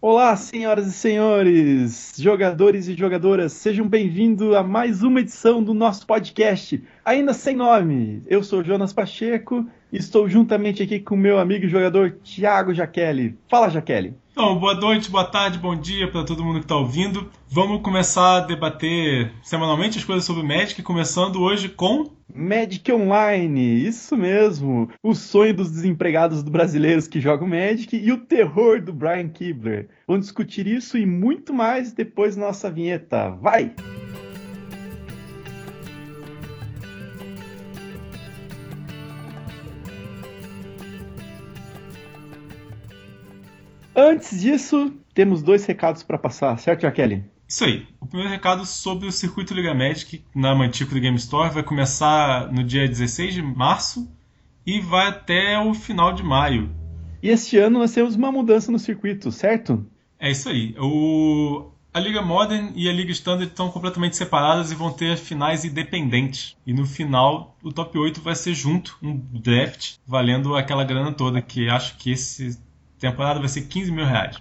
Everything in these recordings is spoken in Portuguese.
Olá, senhoras e senhores, jogadores e jogadoras, sejam bem-vindos a mais uma edição do nosso podcast, ainda sem nome. Eu sou Jonas Pacheco e estou juntamente aqui com meu amigo e jogador Thiago Jaqueli. Fala, Jaqueli. Então, boa noite, boa tarde, bom dia para todo mundo que está ouvindo. Vamos começar a debater semanalmente as coisas sobre Magic, começando hoje com. Magic Online, isso mesmo. O sonho dos desempregados brasileiros que jogam Magic e o terror do Brian Kibler. Vamos discutir isso e muito mais depois da nossa vinheta. Vai! Antes disso, temos dois recados para passar, certo, Jaqueline? Isso aí. O primeiro recado sobre o circuito Liga Magic na Mantico Game Store vai começar no dia 16 de março e vai até o final de maio. E este ano nós temos uma mudança no circuito, certo? É isso aí. O... A Liga Modern e a Liga Standard estão completamente separadas e vão ter finais independentes. E no final, o top 8 vai ser junto, um draft, valendo aquela grana toda, que acho que esse temporada vai ser 15 mil reais.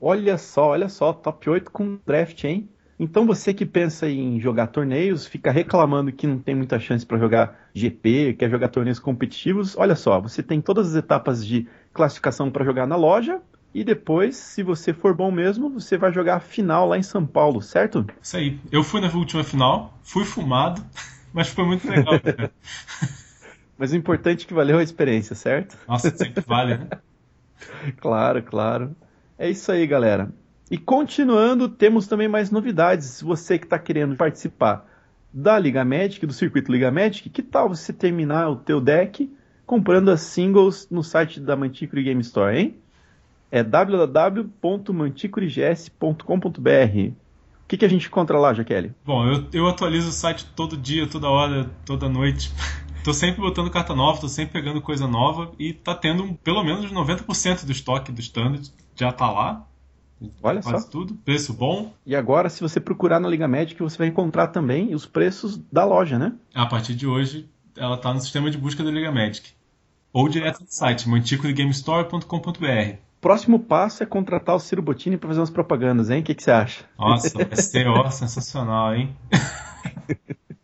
Olha só, olha só, top 8 com draft, hein? Então você que pensa em jogar torneios, fica reclamando que não tem muita chance para jogar GP, quer jogar torneios competitivos, olha só, você tem todas as etapas de classificação para jogar na loja e depois, se você for bom mesmo, você vai jogar a final lá em São Paulo, certo? Isso aí. Eu fui na última final, fui fumado, mas foi muito legal. mas o importante é que valeu a experiência, certo? Nossa, sempre vale, né? claro, claro. É isso aí, galera. E continuando, temos também mais novidades. Você que está querendo participar da Liga Magic, do circuito Liga Magic, que tal você terminar o teu deck comprando as singles no site da Manticore Game Store, hein? É www.manticorigs.com.br. O que, que a gente encontra lá, Jaqueline? Bom, eu, eu atualizo o site todo dia, toda hora, toda noite. tô sempre botando carta nova, tô sempre pegando coisa nova e tá tendo pelo menos 90% do estoque do standard já tá lá. Olha Quase só. tudo, preço bom. E agora, se você procurar na Liga Magic, você vai encontrar também os preços da loja, né? A partir de hoje, ela tá no sistema de busca da Liga Magic. Ou direto no site, manticodegamestore.com.br. Próximo passo é contratar o Ciro Bottini para fazer umas propagandas, hein? O que, que você acha? Nossa, vai ser ó, sensacional, hein?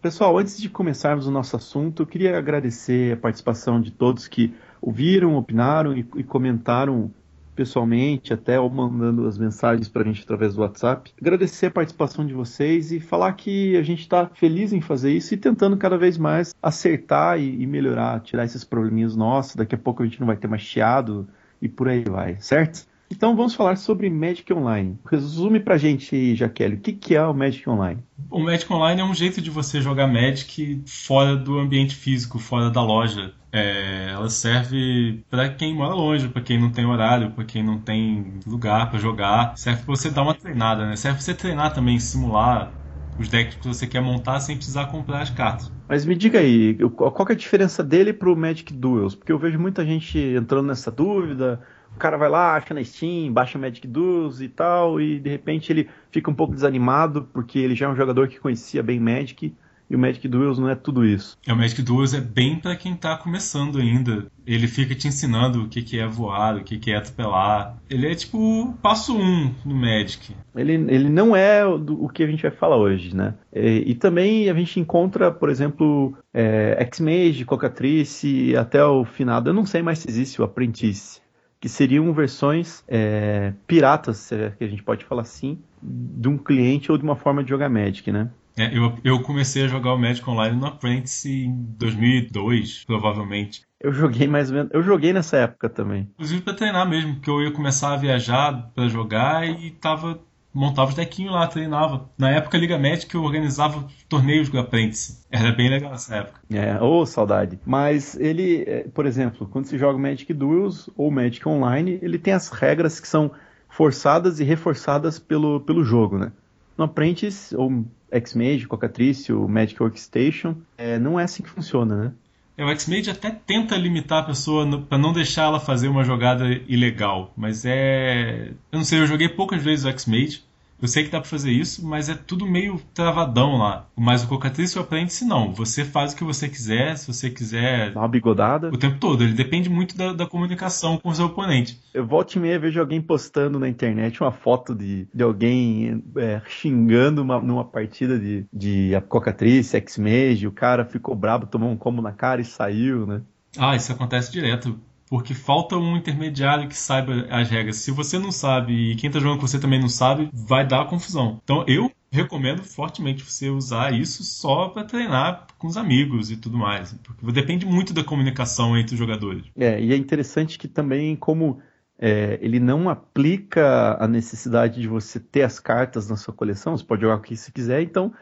Pessoal, antes de começarmos o nosso assunto, eu queria agradecer a participação de todos que ouviram, opinaram e, e comentaram pessoalmente, até ou mandando as mensagens para a gente através do WhatsApp. Agradecer a participação de vocês e falar que a gente está feliz em fazer isso e tentando cada vez mais acertar e, e, melhorar, tirar esses probleminhas nossos. Daqui a pouco a gente não vai ter mais chiado e por aí vai, certo? Então vamos falar sobre Magic Online. Resume pra gente, Jaqueline, o que, que é o Magic Online? O Magic Online é um jeito de você jogar Magic fora do ambiente físico, fora da loja. É, ela serve para quem mora longe, para quem não tem horário, para quem não tem lugar para jogar. Serve para você dar uma treinada, né? Serve para você treinar também, simular os decks que você quer montar sem precisar comprar as cartas. Mas me diga aí, qual é a diferença dele pro Magic Duels? Porque eu vejo muita gente entrando nessa dúvida o cara vai lá, acha na Steam, baixa Magic Duels e tal, e de repente ele fica um pouco desanimado porque ele já é um jogador que conhecia bem Magic e o Magic Duels não é tudo isso. É, o Magic Duels é bem para quem tá começando ainda. Ele fica te ensinando o que, que é voar, o que, que é atropelar. Ele é tipo passo um no Magic. Ele, ele não é o, o que a gente vai falar hoje, né? E, e também a gente encontra, por exemplo, é, X-Mage, Cocatrice, até o finado. Eu não sei mais se existe o Apprentice que seriam versões é, piratas, é que a gente pode falar assim, de um cliente ou de uma forma de jogar Magic, né? É, eu, eu comecei a jogar o Magic Online no Apprentice em 2002, provavelmente. Eu joguei mais ou menos. Eu joguei nessa época também. Inclusive para treinar mesmo, porque eu ia começar a viajar para jogar e tava montava os dequinhos lá, treinava. Na época, a Liga Magic eu organizava torneios do Apprentice. Era bem legal essa época. É, ô oh, saudade. Mas ele, é, por exemplo, quando se joga Magic Duels ou Magic Online, ele tem as regras que são forçadas e reforçadas pelo, pelo jogo, né? No Apprentice, ou X-Mage, Cocatrice, ou Magic Workstation, é, não é assim que funciona, né? É, o X-Mage até tenta limitar a pessoa para não deixar ela fazer uma jogada ilegal, mas é. Eu não sei, eu joguei poucas vezes o X-Mage, Eu sei que dá pra fazer isso, mas é tudo meio travadão lá. Mas o Cocatriz e o Apprentice não. Você faz o que você quiser, se você quiser. Dá uma bigodada. O tempo todo. Ele depende muito da, da comunicação com o seu oponente. Eu volto e meia vejo alguém postando na internet uma foto de, de alguém é, xingando uma, numa partida de, de Cocatriz, X-Mage. O cara ficou brabo, tomou um combo na cara e saiu, né? Ah, isso acontece direto porque falta um intermediário que saiba as regras. Se você não sabe e quem está jogando com você também não sabe, vai dar confusão. Então eu recomendo fortemente você usar isso só para treinar com os amigos e tudo mais, porque depende muito da comunicação entre os jogadores. É, e é interessante que também como é, ele não aplica a necessidade de você ter as cartas na sua coleção, você pode jogar o que você quiser, então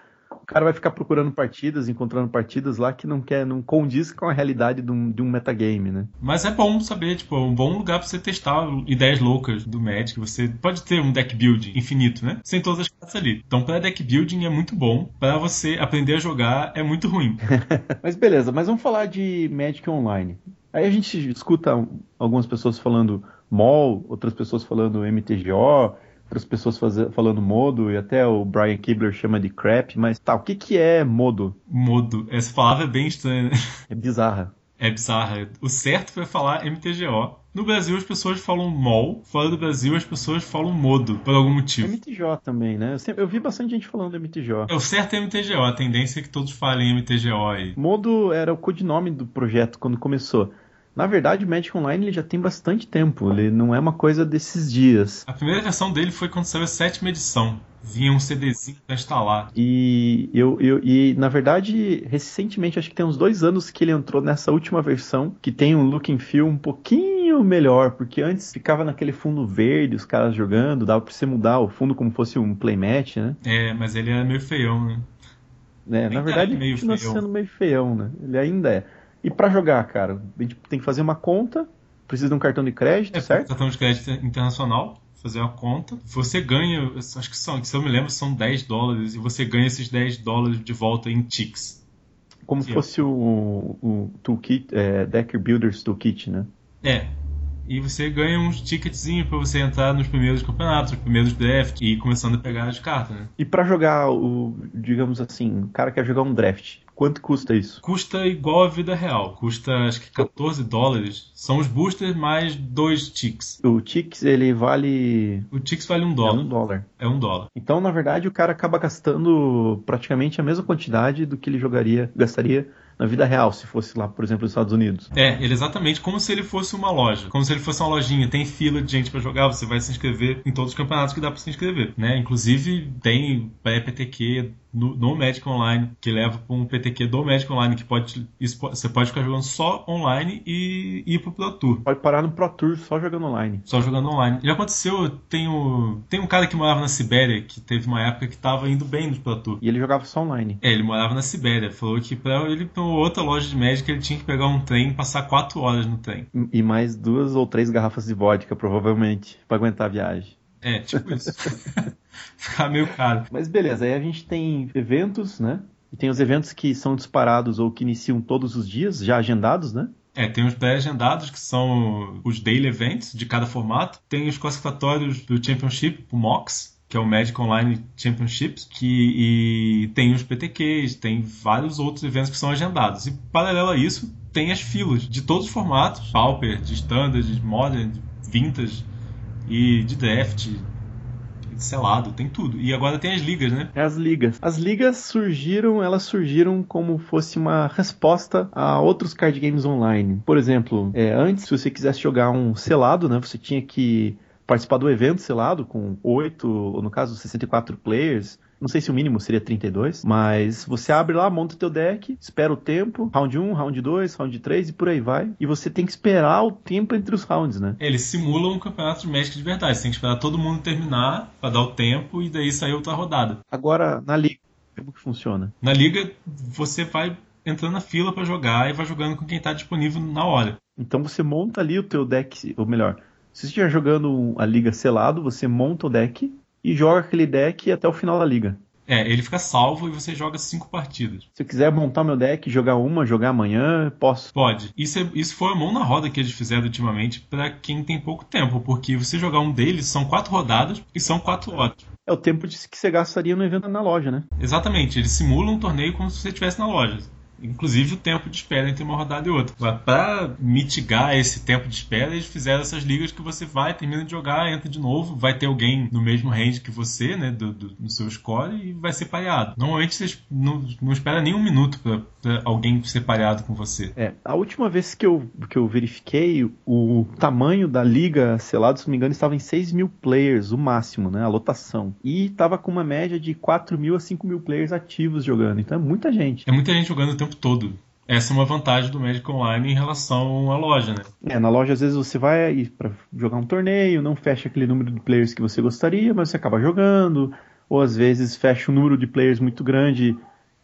o cara vai ficar procurando partidas, encontrando partidas lá que não quer, não condiz com a realidade de um, de um metagame, né? Mas é bom saber, tipo, é um bom lugar para você testar ideias loucas do Magic. Você pode ter um deck building infinito, né? Sem todas as cartas ali. Então, para deck building é muito bom, para você aprender a jogar é muito ruim. mas beleza, mas vamos falar de Magic Online. Aí a gente escuta algumas pessoas falando MOL, outras pessoas falando MTGO, outras pessoas fazer, falando modo, e até o Brian Kibler chama de crap, mas tá, o que que é modo? Modo, essa palavra é bem estranha, né? É bizarra. É bizarra. O certo foi falar MTGO. No Brasil as pessoas falam MOL, fora do Brasil as pessoas falam modo, por algum motivo. MTGO também, né? Eu, sempre, eu vi bastante gente falando MTGO. É, o certo é MTGO, a tendência é que todos falem MTGO aí. Modo era o codinome do projeto quando começou. Na verdade, o Magic Online ele já tem bastante tempo, ele não é uma coisa desses dias. A primeira versão dele foi quando saiu a sétima edição. Vinha um CDzinho pra instalar. E, eu, eu, e, na verdade, recentemente, acho que tem uns dois anos que ele entrou nessa última versão, que tem um look and feel um pouquinho melhor, porque antes ficava naquele fundo verde, os caras jogando, dava pra você mudar o fundo como fosse um playmatch, né? É, mas ele era meio feião, né? É, na verdade, ele continua sendo meio feião, né? Ele ainda é. E para jogar, cara, a gente tem que fazer uma conta, precisa de um cartão de crédito, é, certo? Cartão de crédito internacional, fazer uma conta. Você ganha, acho que são, se eu me lembro, são 10 dólares e você ganha esses 10 dólares de volta em ticks. Como se fosse é. o, o toolkit, é, Decker Builders Toolkit, né? É, e você ganha uns ticketzinhos para você entrar nos primeiros campeonatos, nos primeiros draft e ir começando a pegar as cartas, né? E para jogar o, digamos assim, o cara quer jogar um draft, quanto custa isso? Custa igual a vida real, custa acho que 14 dólares. São os boosters mais dois ticks. O ticks ele vale O ticks vale um dólar. É um dólar. É um dólar. Então, na verdade, o cara acaba gastando praticamente a mesma quantidade do que ele jogaria, gastaria na vida real, se fosse lá, por exemplo, nos Estados Unidos. É, ele exatamente como se ele fosse uma loja. Como se ele fosse uma lojinha. Tem fila de gente para jogar, você vai se inscrever em todos os campeonatos que dá para se inscrever. Né? Inclusive, tem pré-PTQ no, no Magic Online, que leva para um PTQ do Magic Online, que pode, você pode ficar jogando só online e ir pro Pro Tour. Pode parar no Pro Tour só jogando online. Só jogando online. Já aconteceu, tem, o, tem um cara que morava na Sibéria, que teve uma época que estava indo bem no Pro Tour. E ele jogava só online. É, ele morava na Sibéria. Falou que para ele pra outra loja de Magic ele tinha que pegar um trem e passar quatro horas no trem. E mais duas ou três garrafas de vodka, provavelmente, para aguentar a viagem. É, tipo isso. Ficar meio caro. Mas beleza, aí a gente tem eventos, né? E tem os eventos que são disparados ou que iniciam todos os dias, já agendados, né? É, tem os pré-agendados, que são os daily events de cada formato. Tem os classificatórios do Championship, o MOX, que é o Magic Online Championships, que e tem os PTQs, tem vários outros eventos que são agendados. E paralelo a isso, tem as filas de todos os formatos, Pauper, de Standard, de Modern, de Vintage, e de draft, selado, tem tudo. E agora tem as ligas, né? É as ligas. As ligas surgiram, elas surgiram como fosse uma resposta a outros card games online. Por exemplo, é, antes, se você quisesse jogar um selado, né, você tinha que participar do evento selado com 8, ou no caso 64 players, não sei se o mínimo seria 32, mas você abre lá, monta o teu deck, espera o tempo, round 1, round 2, round 3 e por aí vai. E você tem que esperar o tempo entre os rounds, né? Eles simulam um campeonato de Magic de verdade. Você tem que esperar todo mundo terminar para dar o tempo e daí sair outra rodada. Agora, na liga, como que funciona? Na liga, você vai entrando na fila para jogar e vai jogando com quem tá disponível na hora. Então você monta ali o teu deck, ou melhor, se você estiver jogando a liga selado, você monta o deck e joga aquele deck até o final da liga. É, ele fica salvo e você joga cinco partidas. Se eu quiser montar meu deck, jogar uma, jogar amanhã, posso? Pode. Isso, é, isso foi a mão na roda que eles fizeram ultimamente para quem tem pouco tempo, porque você jogar um deles são quatro rodadas e são quatro horas. É o tempo que você gastaria no evento na loja, né? Exatamente, ele simula um torneio como se você estivesse na loja inclusive o tempo de espera entre uma rodada e outra. Para mitigar esse tempo de espera, eles fizeram essas ligas que você vai, termina de jogar, entra de novo, vai ter alguém no mesmo range que você, né, do, do no seu score, e vai ser pareado. Normalmente você não, não espera nem um minuto para alguém ser pareado com você. É, a última vez que eu, que eu verifiquei, o tamanho da liga selado, se não me engano, estava em 6 mil players, o máximo, né, a lotação. E estava com uma média de 4 mil a 5 mil players ativos jogando, então é muita gente. É muita gente jogando o tempo todo. Essa é uma vantagem do Magic Online em relação à loja, né? É, na loja às vezes você vai para jogar um torneio, não fecha aquele número de players que você gostaria, mas você acaba jogando, ou às vezes fecha um número de players muito grande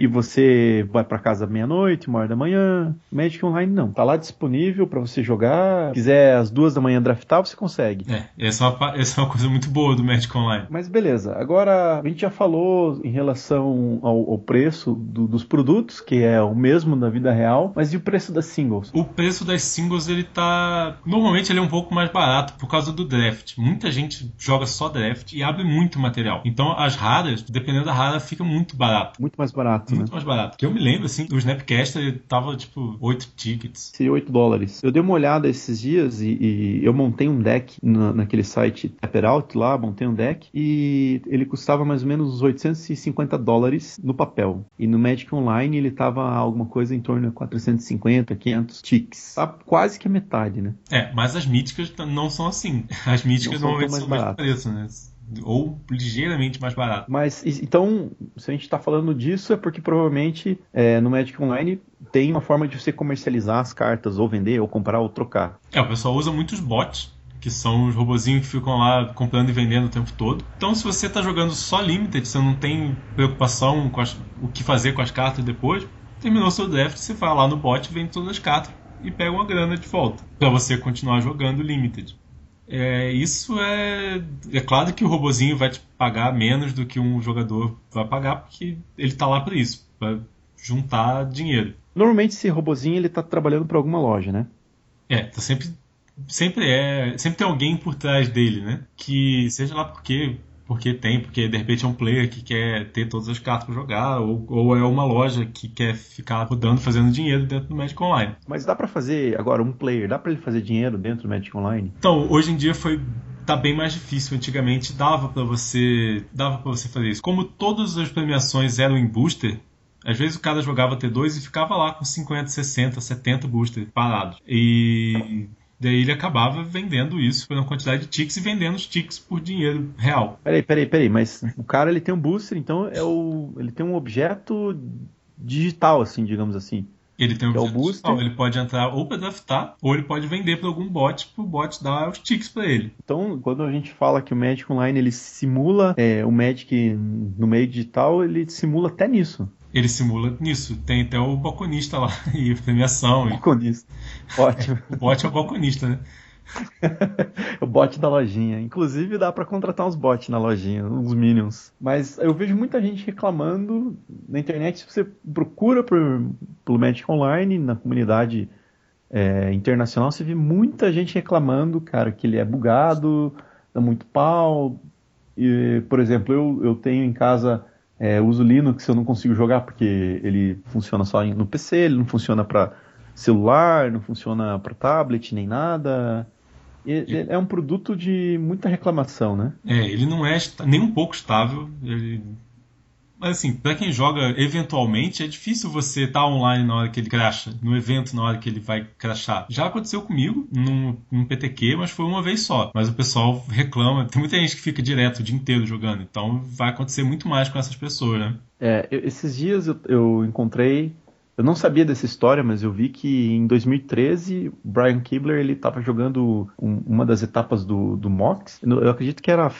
e você vai para casa meia-noite, uma hora da manhã. Magic Online não. Tá lá disponível para você jogar. Se quiser às duas da manhã draftar, você consegue. É, essa é, uma, essa é uma coisa muito boa do Magic Online. Mas beleza. Agora, a gente já falou em relação ao, ao preço do, dos produtos, que é o mesmo na vida real, mas e o preço das singles? O preço das singles, ele tá... Normalmente ele é um pouco mais barato por causa do draft. Muita gente joga só draft e abre muito material. Então, as raras, dependendo da rara, fica muito barato. Muito mais barato barato, muito né? mais barato. Que eu me lembro, assim, o Snapcaster tava tipo 8 tickets. Seria 8 dólares. Eu dei uma olhada esses dias e, e eu montei um deck na, naquele site Tapperout lá, montei um deck e ele custava mais ou menos uns 850 dólares no papel. E no Magic Online ele tava alguma coisa em torno de 450, 500 ticks. Tá quase que a metade, né? É, mas as míticas não são assim. As míticas não normalmente são mais preço, né? Ou ligeiramente mais barato. Mas então, se a gente está falando disso, é porque provavelmente é, no Magic Online tem uma forma de você comercializar as cartas, ou vender, ou comprar, ou trocar. É, o pessoal usa muitos bots, que são os robozinhos que ficam lá comprando e vendendo o tempo todo. Então, se você está jogando só Limited, você não tem preocupação com as, o que fazer com as cartas depois, terminou seu draft, você vai lá no bot, vende todas as cartas e pega uma grana de volta para você continuar jogando Limited. É, isso é. É claro que o robozinho vai te pagar menos do que um jogador vai pagar, porque ele está lá para isso, para juntar dinheiro. Normalmente esse robozinho ele tá trabalhando para alguma loja, né? É, tá sempre sempre é, sempre tem alguém por trás dele, né? Que seja lá porque porque tem, porque de repente é um player que quer ter todas as cartas para jogar, ou, ou é uma loja que quer ficar rodando, fazendo dinheiro dentro do Magic Online. Mas dá para fazer, agora, um player, dá para ele fazer dinheiro dentro do Magic Online? Então, hoje em dia foi tá bem mais difícil. Antigamente dava para você, dava para você fazer isso. Como todas as premiações eram em booster, às vezes o cara jogava T2 e ficava lá com 50, 60, 70 boosters parados. E Daí ele acabava vendendo isso por uma quantidade de ticks e vendendo os ticks por dinheiro real. Peraí, peraí, peraí, mas o cara ele tem um booster, então é o, ele tem um objeto digital, assim, digamos assim. Ele tem um é objeto é digital, ele pode entrar ou para draftar, ou ele pode vender para algum bot, para o bot dar os ticks para ele. Então, quando a gente fala que o Magic Online ele simula é, o Magic no meio digital, ele simula até nisso ele simula nisso. Tem até o balconista lá e premiação. Balconista. Ótimo. o bot é o balconista, né? o bot da lojinha. Inclusive dá para contratar uns bots na lojinha, uns minions. Mas eu vejo muita gente reclamando na internet. Se você procura por, pelo Magic Online, na comunidade é, internacional, você vê muita gente reclamando, cara, que ele é bugado, dá muito pau. E, por exemplo, eu, eu tenho em casa é, uso Linux eu não consigo jogar porque ele funciona só no PC, ele não funciona para celular, não funciona para tablet nem nada. E, é um produto de muita reclamação, né? É, ele não é nem um pouco estável. Ele mas assim, para quem joga eventualmente, é difícil você estar tá online na hora que ele cracha, no evento na hora que ele vai crashar. Já aconteceu comigo, num, num PTQ, mas foi uma vez só. Mas o pessoal reclama, tem muita gente que fica direto o dia inteiro jogando, então vai acontecer muito mais com essas pessoas, né? É, esses dias eu, eu encontrei eu não sabia dessa história, mas eu vi que em 2013 o Brian Kibler ele estava jogando um, uma das etapas do, do Mox. Eu acredito que era.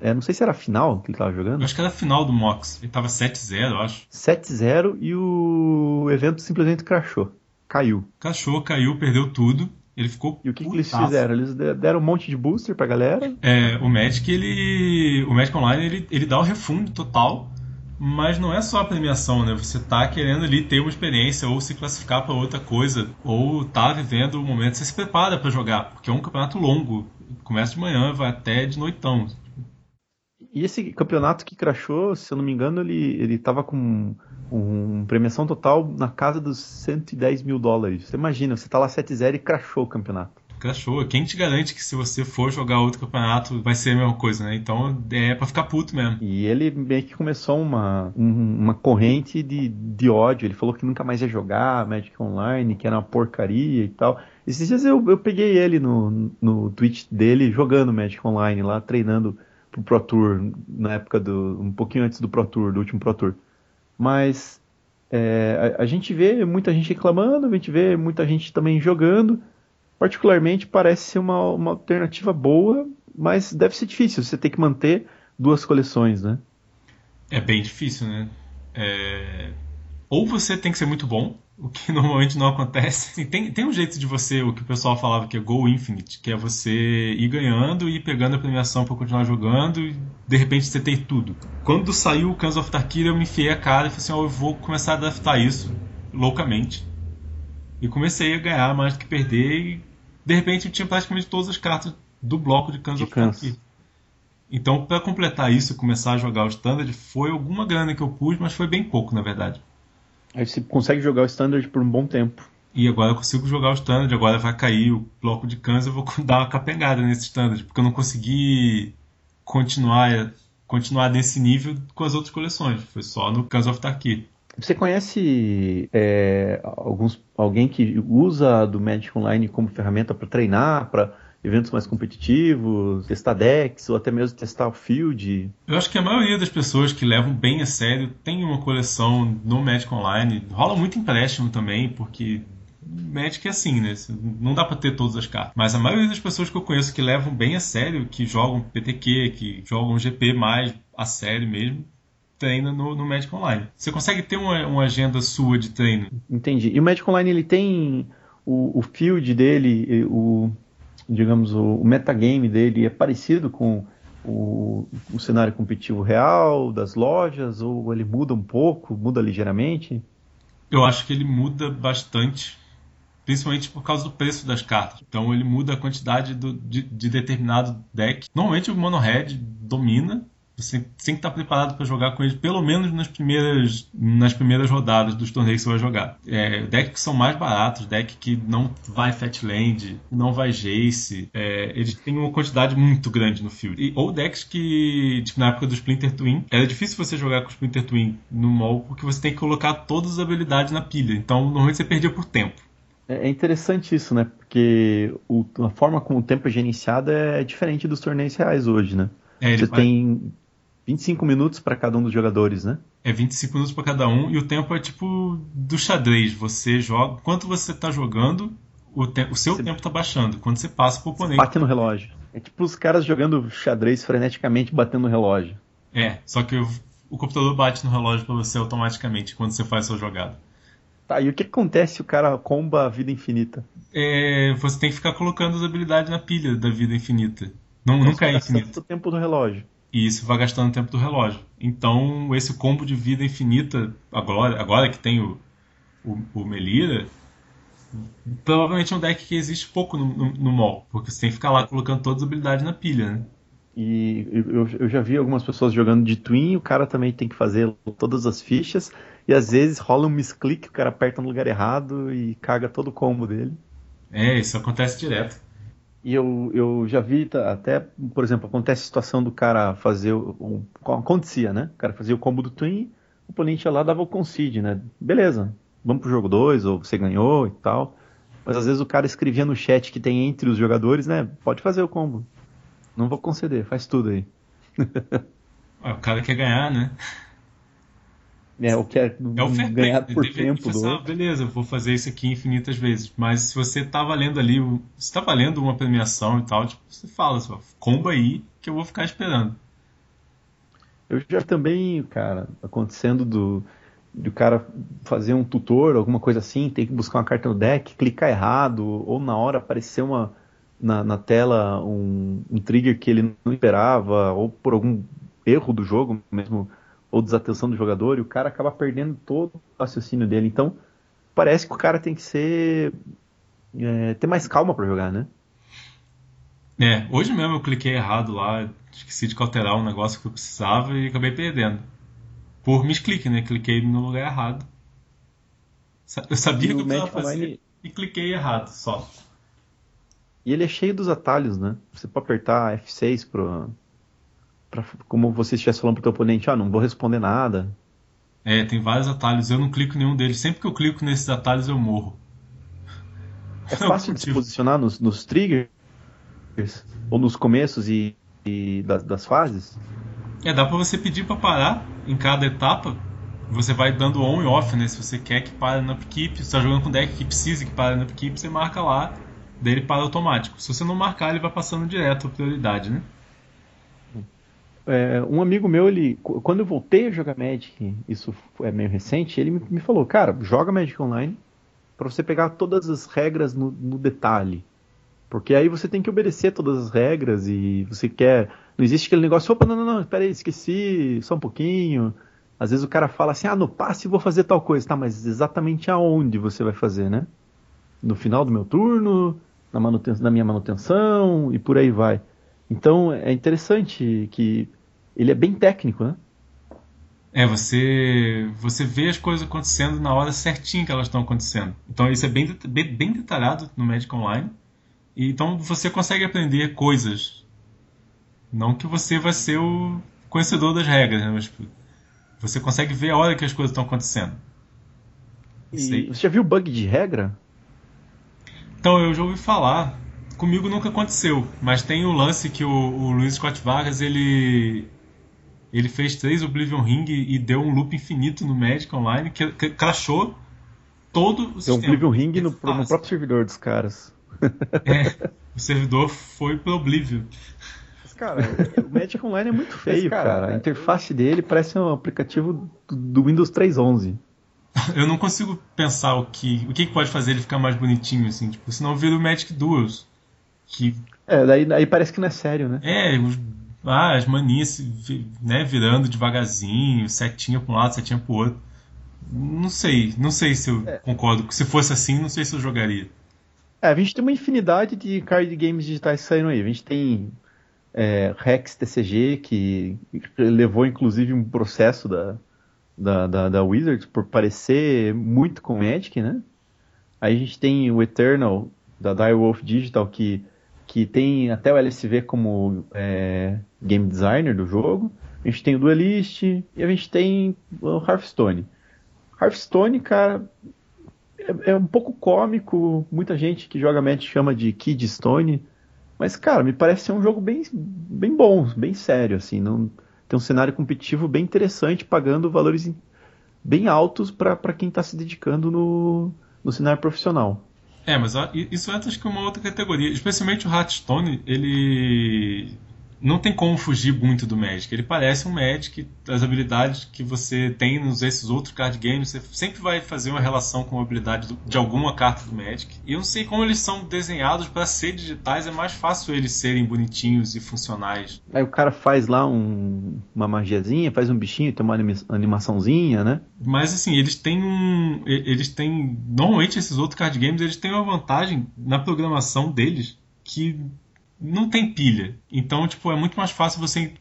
É, não sei se era a final que ele estava jogando. Eu acho que era a final do Mox. Ele estava 7-0, eu acho. 7-0 e o evento simplesmente crashou. Caiu. Crashou, caiu, perdeu tudo. Ele ficou. E o que, que, eles fizeram? Eles deram um monte de booster pra galera? É, o Magic, ele. O Magic Online, ele, ele dá o refundo total mas não é só a premiação, né? Você tá querendo ali ter uma experiência ou se classificar para outra coisa, ou tá vivendo o momento, você se prepara para jogar, porque é um campeonato longo. Começa de manhã, vai até de noitão. E esse campeonato que crashou, se eu não me engano, ele, ele tava com uma premiação total na casa dos 110 mil dólares. Você imagina, você tá lá 7-0 e crashou o campeonato crashou. Quem te garante que se você for jogar outro campeonato vai ser a mesma coisa, né? Então é pra ficar puto mesmo. E ele meio que começou uma, uma corrente de, de ódio. Ele falou que nunca mais ia jogar Magic Online, que era uma porcaria e tal. Esses dias eu, eu peguei ele no, no Twitch dele jogando Magic Online lá, treinando pro Pro Tour, na época do. um pouquinho antes do Pro Tour, do último Pro Tour. Mas é, a, a, gente vê muita gente reclamando, a gente vê muita gente também jogando particularmente parece ser uma, uma alternativa boa, mas deve ser difícil. Você tem que manter duas coleções, né? É bem difícil, né? É... Ou você tem que ser muito bom, o que normalmente não acontece. Assim, tem, tem um jeito de você, o que o pessoal falava que é Go Infinite, que é você ir ganhando e ir pegando a premiação para continuar jogando e de repente você tem tudo. Quando saiu o Cans of Tarkir, eu me enfiei a cara e falei assim: oh, eu vou começar a draftar isso loucamente. E comecei a ganhar mais do que perder e de repente eu tinha praticamente todas as cartas do bloco de of Tarkir. Então, para completar isso e começar a jogar o Standard, foi alguma grana que eu pus, mas foi bem pouco, na verdade. Aí você consegue jogar o Standard por um bom tempo. E agora eu consigo jogar o Standard, agora vai cair o bloco de Cans, eu vou dar uma capengada nesse Standard, porque eu não consegui continuar, continuar nesse nível com as outras coleções. Foi só no Cans of Tarkir. Você conhece é, alguns, alguém que usa do Magic Online como ferramenta para treinar, para eventos mais competitivos, testar decks ou até mesmo testar o field? Eu acho que a maioria das pessoas que levam bem a sério tem uma coleção no Magic Online. Rola muito empréstimo também, porque Magic é assim, né? Não dá para ter todas as cartas. Mas a maioria das pessoas que eu conheço que levam bem a sério, que jogam PTQ, que jogam GP mais a sério mesmo, treina no, no Magic Online. Você consegue ter uma, uma, agenda sua de treino. Entendi. E o Magic Online ele tem o, o field dele, o digamos o, o metagame dele é parecido com o, o, cenário competitivo real das lojas ou ele muda um pouco, muda ligeiramente? Eu acho que ele muda bastante, principalmente por causa do preço das cartas. Então ele muda a quantidade do, de, de determinado deck. Normalmente o Mono Red domina você tem que estar preparado para jogar com eles pelo menos nas primeiras, nas primeiras rodadas dos torneios que você vai jogar. É, decks que são mais baratos, deck que não vai Fatland, não vai Jace, é, eles têm uma quantidade muito grande no field. E, ou decks que, tipo, na época do Splinter Twin, era difícil você jogar com o Splinter Twin no mall porque você tem que colocar todas as habilidades na pilha. Então, normalmente você perdia por tempo. É, é interessante isso, né? Porque o, a forma como o tempo é gerenciado é diferente dos torneios reais hoje, né? É, você vai... tem 25 minutos para cada um dos jogadores, né? É 25 minutos para cada um e o tempo é tipo do xadrez. Você joga. Enquanto você está jogando, o, te... o seu você... tempo está baixando. Quando você passa para o oponente. Bate no relógio. É tipo os caras jogando xadrez freneticamente batendo no relógio. É, só que o, o computador bate no relógio para você automaticamente quando você faz sua jogada. Tá, e o que acontece se o cara comba a vida infinita? É, você tem que ficar colocando as habilidades na pilha da vida infinita. Não, nunca é infinito. o tempo do relógio e isso vai gastando o tempo do relógio. Então, esse combo de vida infinita, agora, agora que tem o, o, o Melira, provavelmente é um deck que existe pouco no, no, no mall, porque você tem que ficar lá colocando todas as habilidades na pilha, né? E eu, eu, já vi algumas pessoas jogando de Twin, o cara também tem que fazer todas as fichas, e às vezes rola um misclick, o cara aperta no lugar errado e caga todo o combo dele. É, isso acontece direto. E eu, eu já vi até, por exemplo, acontece a situação do cara fazer. Um, acontecia, né? O cara fazia o combo do Twin, o oponente ia lá dava o concede, né? Beleza, vamos pro jogo 2, ou você ganhou e tal. Mas às vezes o cara escrevia no chat que tem entre os jogadores, né? Pode fazer o combo. Não vou conceder, faz tudo aí. o cara quer ganhar, né? É, o que é, é o ganhar por tempo do ah, beleza, vou fazer isso aqui infinitas vezes. Mas se você tá valendo ali, se tá valendo uma premiação e tal, tipo, você fala só, comba aí que eu vou ficar esperando. Eu já também, cara, acontecendo do, do cara fazer um tutor, alguma coisa assim, tem que buscar uma carta no deck, clicar errado, ou na hora aparecer uma na, na tela um, um trigger que ele não esperava, ou por algum erro do jogo mesmo ou desatenção do jogador, e o cara acaba perdendo todo o raciocínio dele. Então, parece que o cara tem que ser. É, ter mais calma para jogar, né? É, hoje mesmo eu cliquei errado lá, esqueci de alterar um negócio que eu precisava e acabei perdendo. Por misclick, né? Cliquei no lugar errado. Eu sabia que eu precisava fazer Online... e cliquei errado só. E ele é cheio dos atalhos, né? Você pode apertar F6 pro, pra, como você estivesse falando pro teu oponente, ah, não vou responder nada. É, tem vários atalhos, eu não clico nenhum deles. Sempre que eu clico nesses atalhos eu morro. É fácil de se posicionar nos, nos triggers? Ou nos começos e, e das, das, fases? É, dá pra você pedir para parar em cada etapa. Você vai dando on e off, né? Se você quer que pare no upkeep, se você tá jogando com deck que precisa que pare no upkeep, você marca lá, daí ele para automático. Se você não marcar, ele vai passando direto a prioridade, né? É, um amigo meu, ele, quando eu voltei a jogar Magic, isso é meio recente, ele me, me falou, cara, joga Magic Online para você pegar todas as regras no, no, detalhe. Porque aí você tem que obedecer todas as regras e você quer. Não existe aquele negócio, opa, não, não, não, peraí, esqueci, só um pouquinho. Às vezes o cara fala assim, ah, no passe vou fazer tal coisa, tá, mas exatamente aonde você vai fazer, né? No final do meu turno, na, na minha manutenção e por aí vai. Então é interessante que ele é bem técnico, né? É, você você vê as coisas acontecendo na hora certinha que elas estão acontecendo. Então isso é bem, bem, bem detalhado no Magic Online. E, então você consegue aprender coisas. Não que você vai ser o conhecedor das regras, né? Mas tipo, você consegue ver a hora que as coisas estão acontecendo. E você já viu bug de regra? Então, eu já ouvi falar comigo nunca aconteceu, mas tem o lance que o, o Luiz Scott Vargas ele ele fez três Oblivion Ring e deu um loop infinito no Magic Online que, que crashou todo o deu sistema. Deu um Oblivion Ring no, no, próprio servidor dos caras. É, o servidor foi pro Oblivion. Mas, cara, o Magic Online é muito feio, Mas, cara, cara. A interface dele parece um aplicativo do, do Windows 3.11. Eu não consigo pensar o que o que pode fazer ele ficar mais bonitinho assim, tipo, senão vira o Magic Duels que é, daí, daí parece que não é sério, né? É, os, ah, as manias né, virando devagarzinho, setinha para um lado, setinha para o outro. Não sei, não sei se eu é. concordo. Se fosse assim, não sei se eu jogaria. É, a gente tem uma infinidade de card games digitais saindo aí. A gente tem é, Rex TCG, que levou inclusive um processo da, da, da, da Wizards por parecer muito com Magic, né? Aí a gente tem o Eternal da Direwolf Digital, que que tem até o LSV como é, game designer do jogo. A gente tem o Duelist e a gente tem o Hearthstone. Hearthstone, cara, é, é um pouco cômico. Muita gente que joga Magic chama de Kid Stone. Mas, cara, me parece ser um jogo bem, bem bom, bem sério, assim. Não, tem um cenário competitivo bem interessante, pagando valores bem altos para quem está se dedicando no, no cenário profissional. É, mas isso entra acho que uma outra categoria. Especialmente o Hearthstone, ele não tem como fugir muito do Magic. Ele parece um Magic, as habilidades que você tem nos esses outros card games, você sempre vai fazer uma relação com a habilidade do, de alguma carta do Magic. E eu não sei como eles são desenhados para ser digitais, é mais fácil eles serem bonitinhos e funcionais. Aí o cara faz lá um, uma magiazinha, faz um bichinho, tem uma animaçãozinha, né? Mas assim, eles têm um. Eles têm. Normalmente esses outros card games eles têm uma vantagem na programação deles que não tem pilha. Então, tipo, é muito mais fácil você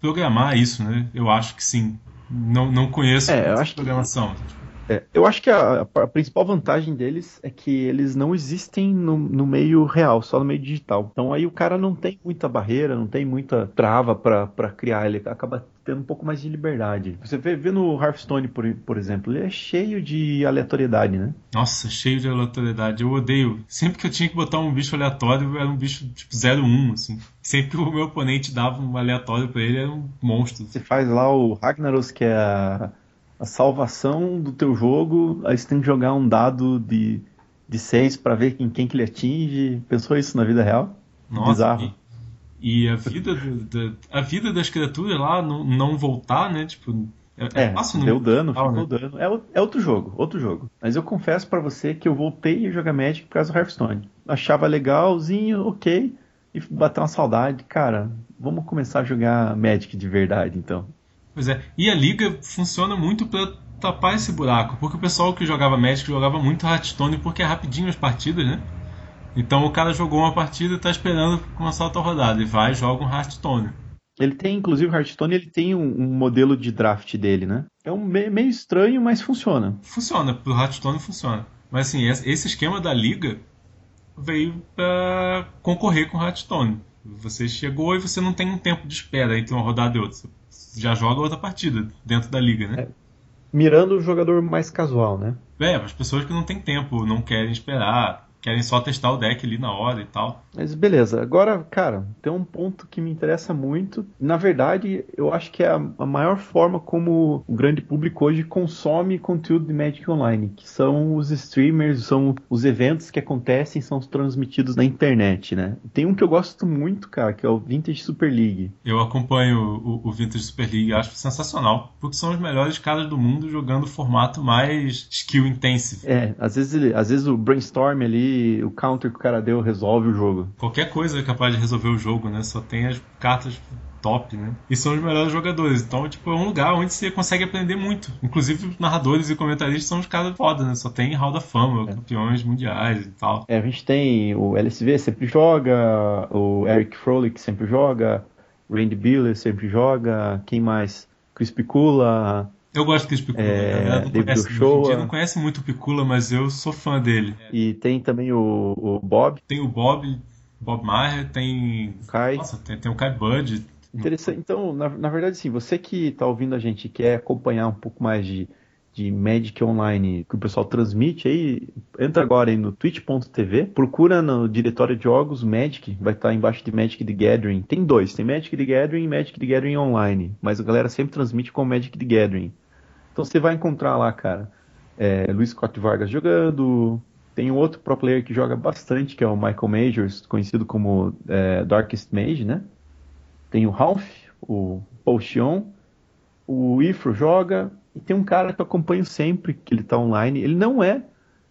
programar isso, né? Eu acho que sim. Não, não conheço é, eu acho programação. Que, é, eu acho que a, a, principal vantagem deles é que eles não existem no, no, meio real, só no meio digital. Então aí o cara não tem muita barreira, não tem muita trava para criar, ele acaba tendo um pouco mais de liberdade. Você vê, vê no Hearthstone, por, por exemplo, ele é cheio de aleatoriedade, né? Nossa, cheio de aleatoriedade. Eu odeio. Sempre que eu tinha que botar um bicho aleatório, era um bicho tipo 01, assim. Sempre que o meu oponente dava um aleatório para ele, era um monstro. Você faz lá o Ragnaros, que é a, a salvação do teu jogo, aí você tem que jogar um dado de, de 6 para ver quem, quem que ele atinge. Pensou isso na vida real? Nossa, Bizarro. E a vida, do, a vida das criaturas lá não, não voltar, né? Tipo, é, é, é fácil deu dano, ficou né? dano. É, é outro jogo, outro jogo. Mas eu confesso para você que eu voltei a jogar Magic por causa do Hearthstone. Achava legalzinho, ok, e bateu uma saudade. Cara, vamos começar a jogar Magic de verdade, então. Pois é, e a liga funciona muito para tapar esse buraco, porque o pessoal que jogava Magic jogava muito Hearthstone porque é rapidinho as partidas, né? Então o cara jogou uma partida e tá esperando começar outra rodada. E vai e joga um Hearthstone. Ele tem, inclusive, o Hearthstone, ele tem um, um modelo de draft dele, né? É um meio estranho, mas funciona. Funciona, pro Hearthstone funciona. Mas assim, esse esquema da liga veio para concorrer com o Hearthstone. Você chegou e você não tem um tempo de espera entre uma rodada e outra. Você já joga outra partida dentro da liga, né? É, mirando o jogador mais casual, né? É, as pessoas que não têm tempo, não querem esperar, querem só testar o deck ali na hora e tal. Mas beleza. Agora, cara, tem um ponto que me interessa muito. Na verdade, eu acho que é a, a maior forma como o grande público hoje consome conteúdo de Magic Online, que são os streamers, são os eventos que acontecem, são transmitidos na internet, né? Tem um que eu gosto muito, cara, que é o Vintage Super League. Eu acompanho o, o Vintage Super League, acho sensacional, porque são os melhores caras do mundo jogando o formato mais skill intensive. É, às vezes, às vezes o brainstorm ali o counter que o cara deu resolve o jogo. Qualquer coisa é capaz de resolver o jogo, né? Só tem as cartas top, né? E são os melhores jogadores. Então, tipo, é um lugar onde você consegue aprender muito. Inclusive, os narradores e comentaristas são os caras foda, né? Só tem Hall da Fama, é. campeões mundiais e tal. É, a gente tem o LSV sempre joga, o Eric Froelich sempre joga, Randy Biller sempre joga, quem mais? Chris Picula, eu gosto do Picula. É, não, conhece, dia não conhece muito o Picula, mas eu sou fã dele. E tem também o, o Bob. Tem o Bob, Bob Maher, tem. Kai. Nossa, tem, tem o Kai Bud. Interessante. Então, na, na verdade, sim, você que está ouvindo a gente e quer acompanhar um pouco mais de, de Magic Online que o pessoal transmite aí, entra agora aí no twitch.tv, procura no diretório de jogos Magic, vai estar embaixo de Magic the Gathering. Tem dois, tem Magic the Gathering e Magic the Gathering Online, mas a galera sempre transmite com Magic the Gathering. Então você vai encontrar lá, cara, é, Luiz Scott Vargas jogando. Tem um outro pro player que joga bastante, que é o Michael Majors, conhecido como é, Darkest Mage, né? Tem o Ralph, o Paul Chion, o Ifro joga, e tem um cara que eu acompanho sempre, que ele tá online. Ele não é,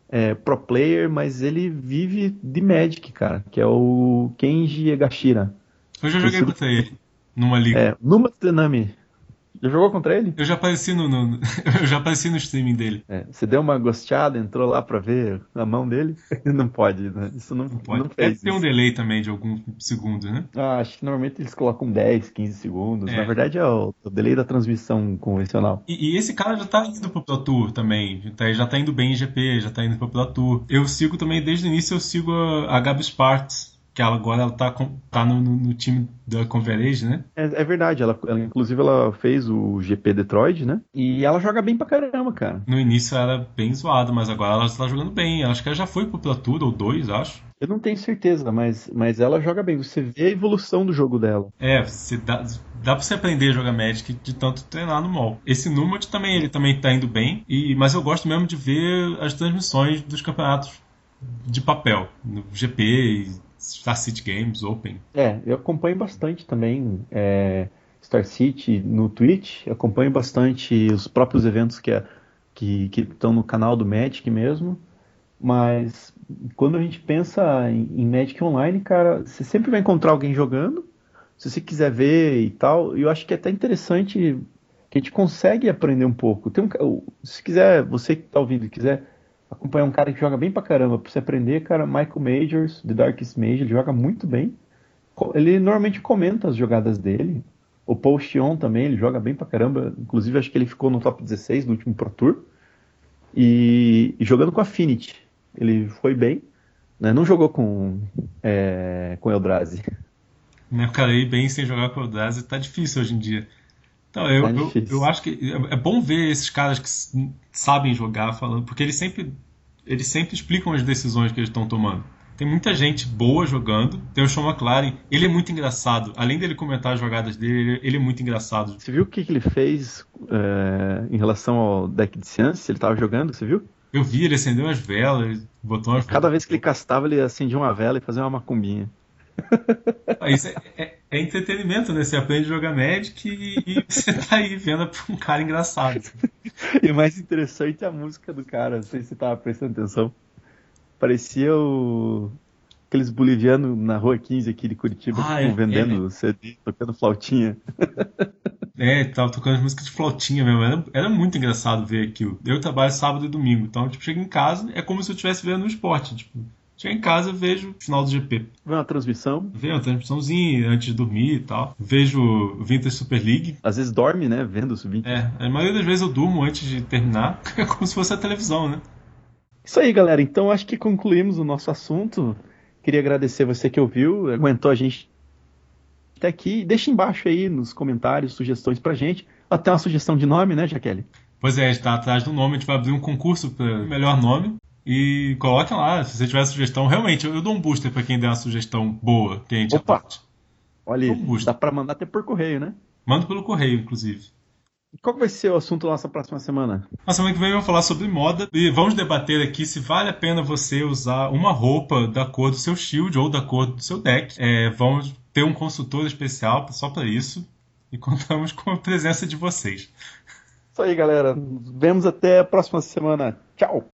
é pro player, mas ele vive de Magic, cara, que é o Kenji Egashira. Eu já joguei contra ele, numa liga. É, numa Tsunami. Já jogou contra ele? Eu já apareci no, no eu já apareci no streaming dele. É, você deu uma gosteada, entrou lá pra ver a mão dele? não pode, né? Isso não, não pode. Não Deve ter um delay também de alguns segundos, né? Ah, acho que normalmente eles colocam 10, 15 segundos. É. Na verdade é o, o, delay da transmissão convencional. E, e, esse cara já tá indo pro Pro Tour também. Já tá indo bem em GP, já tá indo pro Pro Tour. Eu sigo também, desde o início, eu sigo a, a Gabi Sparks que ela agora ela tá, tá no, no, time da Converage, né? É, é verdade, ela, ela, inclusive ela fez o GP Detroit, né? E ela joga bem pra caramba, cara. No início ela era bem zoada, mas agora ela está jogando bem. Acho que ela já foi pro Platoon ou dois, acho. Eu não tenho certeza, mas, mas ela joga bem. Você vê a evolução do jogo dela. É, você dá, dá pra você aprender a jogar Magic de tanto treinar no mall. Esse Numot também, ele também tá indo bem, e, mas eu gosto mesmo de ver as transmissões dos campeonatos de papel, no GP e Star City Games, Open. É, eu acompanho bastante também é, Star City no Twitch, acompanho bastante os próprios eventos que, é, que, estão no canal do Magic mesmo, mas quando a gente pensa em, em Magic Online, cara, você sempre vai encontrar alguém jogando, se você quiser ver e tal, eu acho que é até interessante que a gente consegue aprender um pouco. Tem um, se quiser, você que está ouvindo, quiser acompanhar um cara que joga bem pra caramba. Pra você aprender, cara, Michael Majors, The Darkest Mage, ele joga muito bem. Ele normalmente comenta as jogadas dele. O Paul Chion também, ele joga bem pra caramba. Inclusive, acho que ele ficou no top 16 no último Pro Tour. E, e jogando com Affinity. Ele foi bem. Né? Não jogou com, é, com Eldrazi. Né, cara aí bem sem jogar com Eldrazi tá difícil hoje em dia. Então, eu, é eu, eu, acho que é, é bom ver esses caras que sabem jogar falando, porque eles sempre, eles sempre explicam as decisões que eles estão tomando. Tem muita gente boa jogando. Tem o Sean McLaren, ele é muito engraçado. Além dele comentar as jogadas dele, ele é muito engraçado. Você viu o que, que ele fez é, em relação ao deck de Ciance? Ele estava jogando, você viu? Eu vi, ele acendeu as velas, botou umas... Cada vez que ele castava, ele acendia uma vela e fazia uma macumbinha. Ah, isso é, é, é, entretenimento, né? Você aprende a jogar Magic e, e você tá aí vendo um cara engraçado. E o mais interessante é a música do cara, não sei se você tava prestando atenção. Parecia o... aqueles bolivianos na rua 15 aqui de Curitiba ah, é, vendendo é, CD, tocando flautinha. É, tava tocando as músicas de flautinha mesmo. Era, era, muito engraçado ver aquilo. Eu trabalho sábado e domingo, então tipo, chego em casa, é como se eu estivesse vendo um esporte. Tipo, Chego em casa, vejo o final do GP. Vê uma transmissão. Vê uma transmissãozinha antes de dormir e tal. Vejo o Vintage Super League. Às vezes dorme, né? Vendo o sub É, a maioria das vezes eu durmo antes de terminar. É como se fosse a televisão, né? Isso aí, galera. Então acho que concluímos o nosso assunto. Queria agradecer você que ouviu, aguentou a gente até aqui. Deixa embaixo aí nos comentários sugestões pra gente. Até uma sugestão de nome, né, Jaqueline? Pois é, a gente tá atrás do nome, a gente vai abrir um concurso para melhor nome. E coloquem lá, se você tiver sugestão. Realmente, eu, dou um booster para quem der uma sugestão boa, que a gente Opa! Olha, um dá para mandar até por correio, né? Manda pelo correio, inclusive. Qual vai ser o assunto da nossa próxima semana? Na semana que vem vamos falar sobre moda e vamos debater aqui se vale a pena você usar uma roupa da cor do seu shield ou da cor do seu deck. É, vamos ter um consultor especial só para isso e contamos com a presença de vocês. Isso aí, galera. Nos vemos até a próxima semana. Tchau!